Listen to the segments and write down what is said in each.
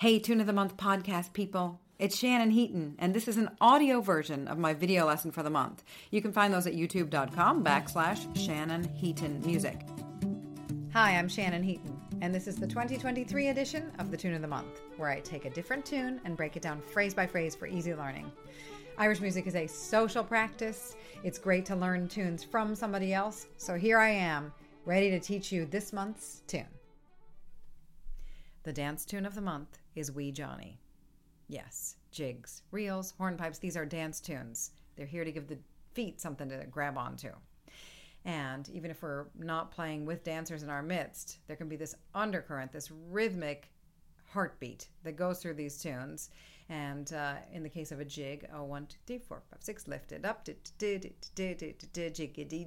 Hey, Tune of the Month podcast people. It's Shannon Heaton, and this is an audio version of my video lesson for the month. You can find those at youtube.com backslash Shannon Heaton Music. Hi, I'm Shannon Heaton, and this is the 2023 edition of the Tune of the Month, where I take a different tune and break it down phrase by phrase for easy learning. Irish music is a social practice. It's great to learn tunes from somebody else, so here I am, ready to teach you this month's tune. The dance tune of the month is Wee Johnny. Yes, jigs, reels, hornpipes, these are dance tunes. They're here to give the feet something to grab onto. And even if we're not playing with dancers in our midst, there can be this undercurrent, this rhythmic heartbeat that goes through these tunes. And uh, in the case of a jig, one, two, three, four, five, six, lift it up, jiggity,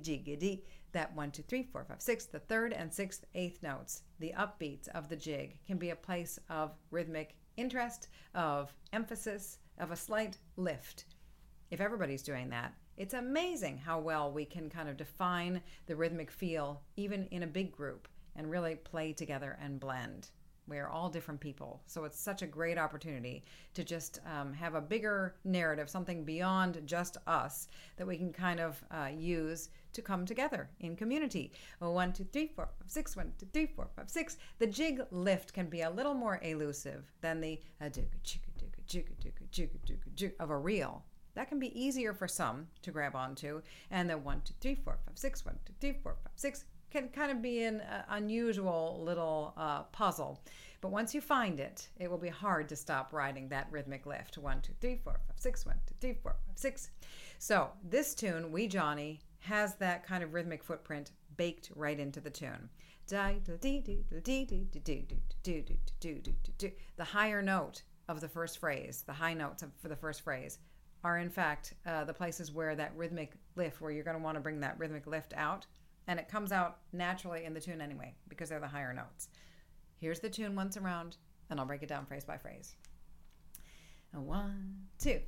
jiggity. That one, two, three, four, five, six, the third and sixth, eighth notes, the upbeats of the jig, can be a place of rhythmic interest, of emphasis, of a slight lift. If everybody's doing that, it's amazing how well we can kind of define the rhythmic feel, even in a big group, and really play together and blend. We are all different people. So it's such a great opportunity to just um, have a bigger narrative, something beyond just us that we can kind of uh, use to come together in community. One, two, three, four, five, six. One, two, three, four, five, six. The jig lift can be a little more elusive than the of a reel. That can be easier for some to grab onto. And the one, two, three, four, five, six. One, two, three, four, five, six can kind of be an uh, unusual little uh, puzzle. But once you find it, it will be hard to stop riding that rhythmic lift. One, two, three, four, five, six. One, two, three, four, five, six. So this tune, Wee Johnny, has that kind of rhythmic footprint baked right into the tune. The higher note of the first phrase, the high notes for the first phrase, are in fact uh, the places where that rhythmic lift, where you're going to want to bring that rhythmic lift out, and it comes out naturally in the tune anyway because they're the higher notes. Here's the tune once around, and I'll break it down phrase by phrase. One, two.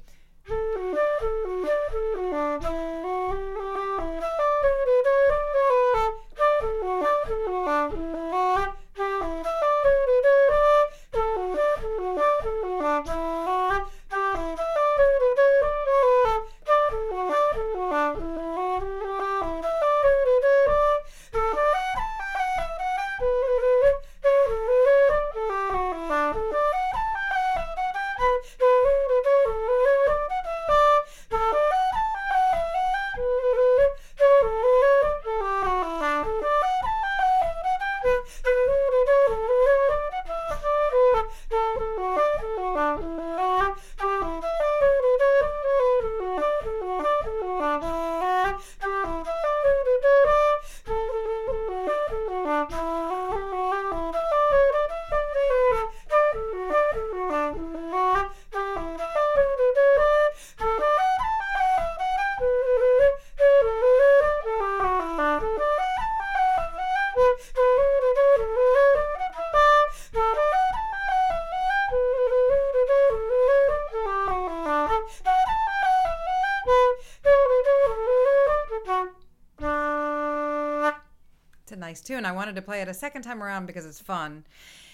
Nice and I wanted to play it a second time around because it's fun.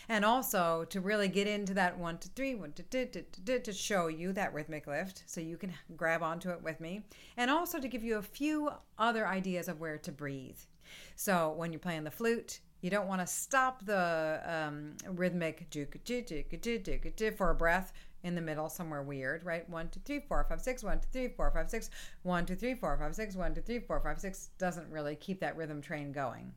And also to really get into that one to show you that rhythmic lift so you can grab onto it with me. And also to give you a few other ideas of where to breathe. So when you're playing the flute, you don't want to stop the um, rhythmic for a breath in the middle somewhere weird, right? One, two, three, four, five, six. One, two, three, four, five, six. One, two, three, four, five, six. One, two, three, four, five, six. Doesn't really keep that rhythm train going.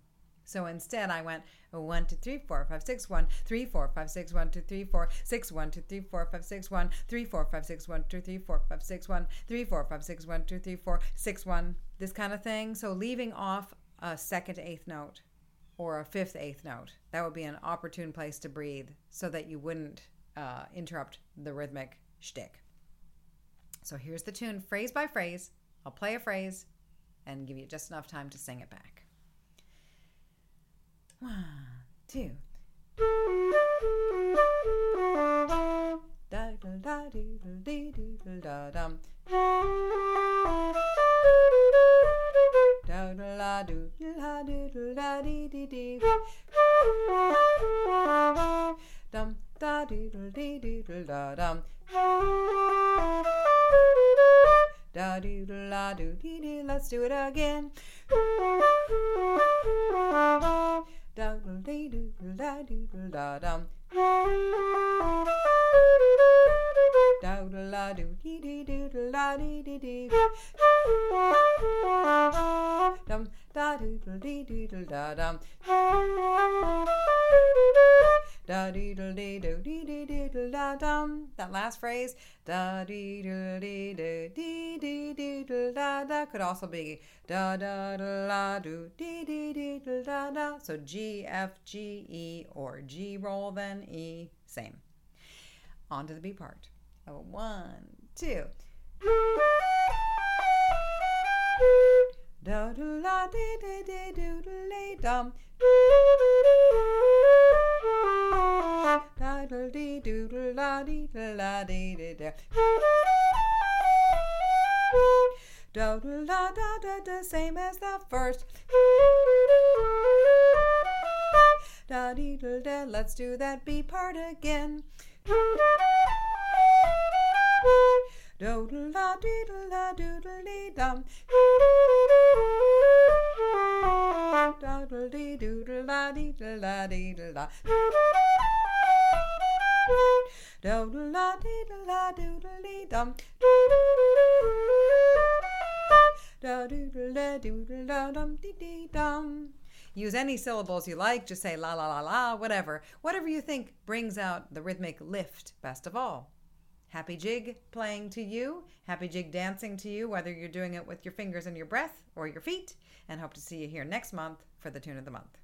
So instead, I went one, two, three, four, five, six, one, three, four, five, six, one, two, three, four, six, one, two, three, four, five, six, one, three, four, five, six, one, two, three, four, five, six, one, three, four, five, six, one, two, three, four, six, one. This kind of thing. So leaving off a second eighth note or a fifth eighth note, that would be an opportune place to breathe, so that you wouldn't uh, interrupt the rhythmic shtick. So here's the tune, phrase by phrase. I'll play a phrase and give you just enough time to sing it back. One, two. Da da da dee dee dee da dum. Da da la do la do la dee dee dee. Da dum da doodle dee doodle da dum. Da doodle la doo dee dee. Let's do it again. Doodle dee doodle da doodle da dum. Doodle la doo dee dee doodle la dee dee dee. Dum da doodle dee doodle da dum. Da doodle dee doo dee dee doodle da dum. That last phrase, da dee doo dee doo dee dee doodle da da, could also be da da da la do dee dee doodle da da. So G F G E or G roll then E, same. On to the B part. Oh, one, two. Da do la dee dee dee dee dum. Diddle dee doodle la dee la dee dee da. Doodle la da da da, same as the first. Da dee da, let's do that B part again. Doodle la doodle la doodle dee dum. Doodle dee doodle la dee la dee la. Doodle la doodle la doodle dee dum. Doodle la doodle la dum dee dee dum. Use any syllables you like, just say la la la la, whatever. Whatever you think brings out the rhythmic lift best of all. Happy jig playing to you, happy jig dancing to you, whether you're doing it with your fingers and your breath or your feet, and hope to see you here next month for the tune of the month.